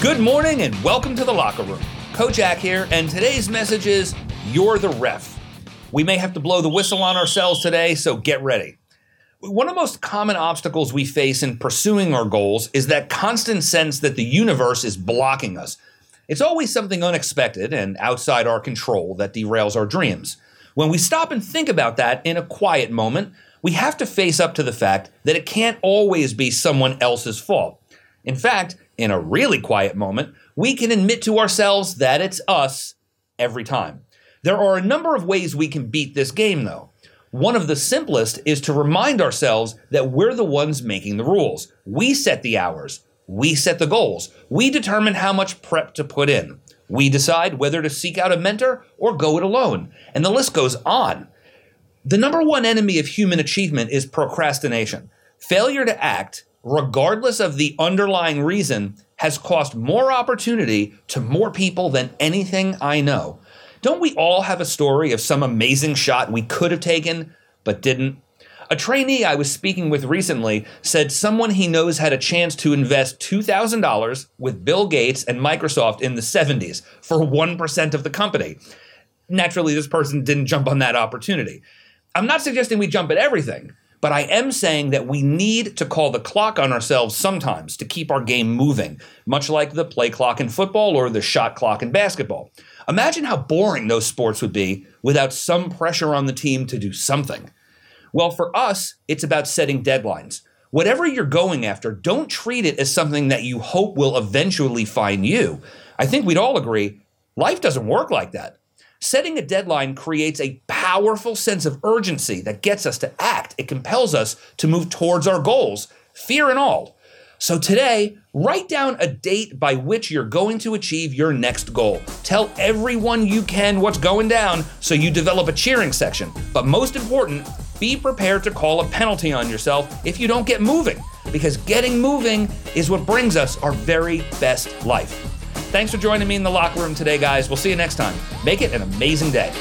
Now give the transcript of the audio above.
Good morning and welcome to the locker room. Jack here, and today's message is You're the ref. We may have to blow the whistle on ourselves today, so get ready. One of the most common obstacles we face in pursuing our goals is that constant sense that the universe is blocking us. It's always something unexpected and outside our control that derails our dreams. When we stop and think about that in a quiet moment, we have to face up to the fact that it can't always be someone else's fault. In fact, in a really quiet moment, we can admit to ourselves that it's us every time. There are a number of ways we can beat this game, though. One of the simplest is to remind ourselves that we're the ones making the rules. We set the hours, we set the goals, we determine how much prep to put in. We decide whether to seek out a mentor or go it alone. And the list goes on. The number one enemy of human achievement is procrastination. Failure to act, regardless of the underlying reason, has cost more opportunity to more people than anything I know. Don't we all have a story of some amazing shot we could have taken but didn't? A trainee I was speaking with recently said someone he knows had a chance to invest $2,000 with Bill Gates and Microsoft in the 70s for 1% of the company. Naturally, this person didn't jump on that opportunity. I'm not suggesting we jump at everything, but I am saying that we need to call the clock on ourselves sometimes to keep our game moving, much like the play clock in football or the shot clock in basketball. Imagine how boring those sports would be without some pressure on the team to do something. Well, for us, it's about setting deadlines. Whatever you're going after, don't treat it as something that you hope will eventually find you. I think we'd all agree life doesn't work like that. Setting a deadline creates a powerful sense of urgency that gets us to act. It compels us to move towards our goals, fear and all. So today, write down a date by which you're going to achieve your next goal. Tell everyone you can what's going down so you develop a cheering section. But most important, be prepared to call a penalty on yourself if you don't get moving, because getting moving is what brings us our very best life. Thanks for joining me in the locker room today, guys. We'll see you next time. Make it an amazing day.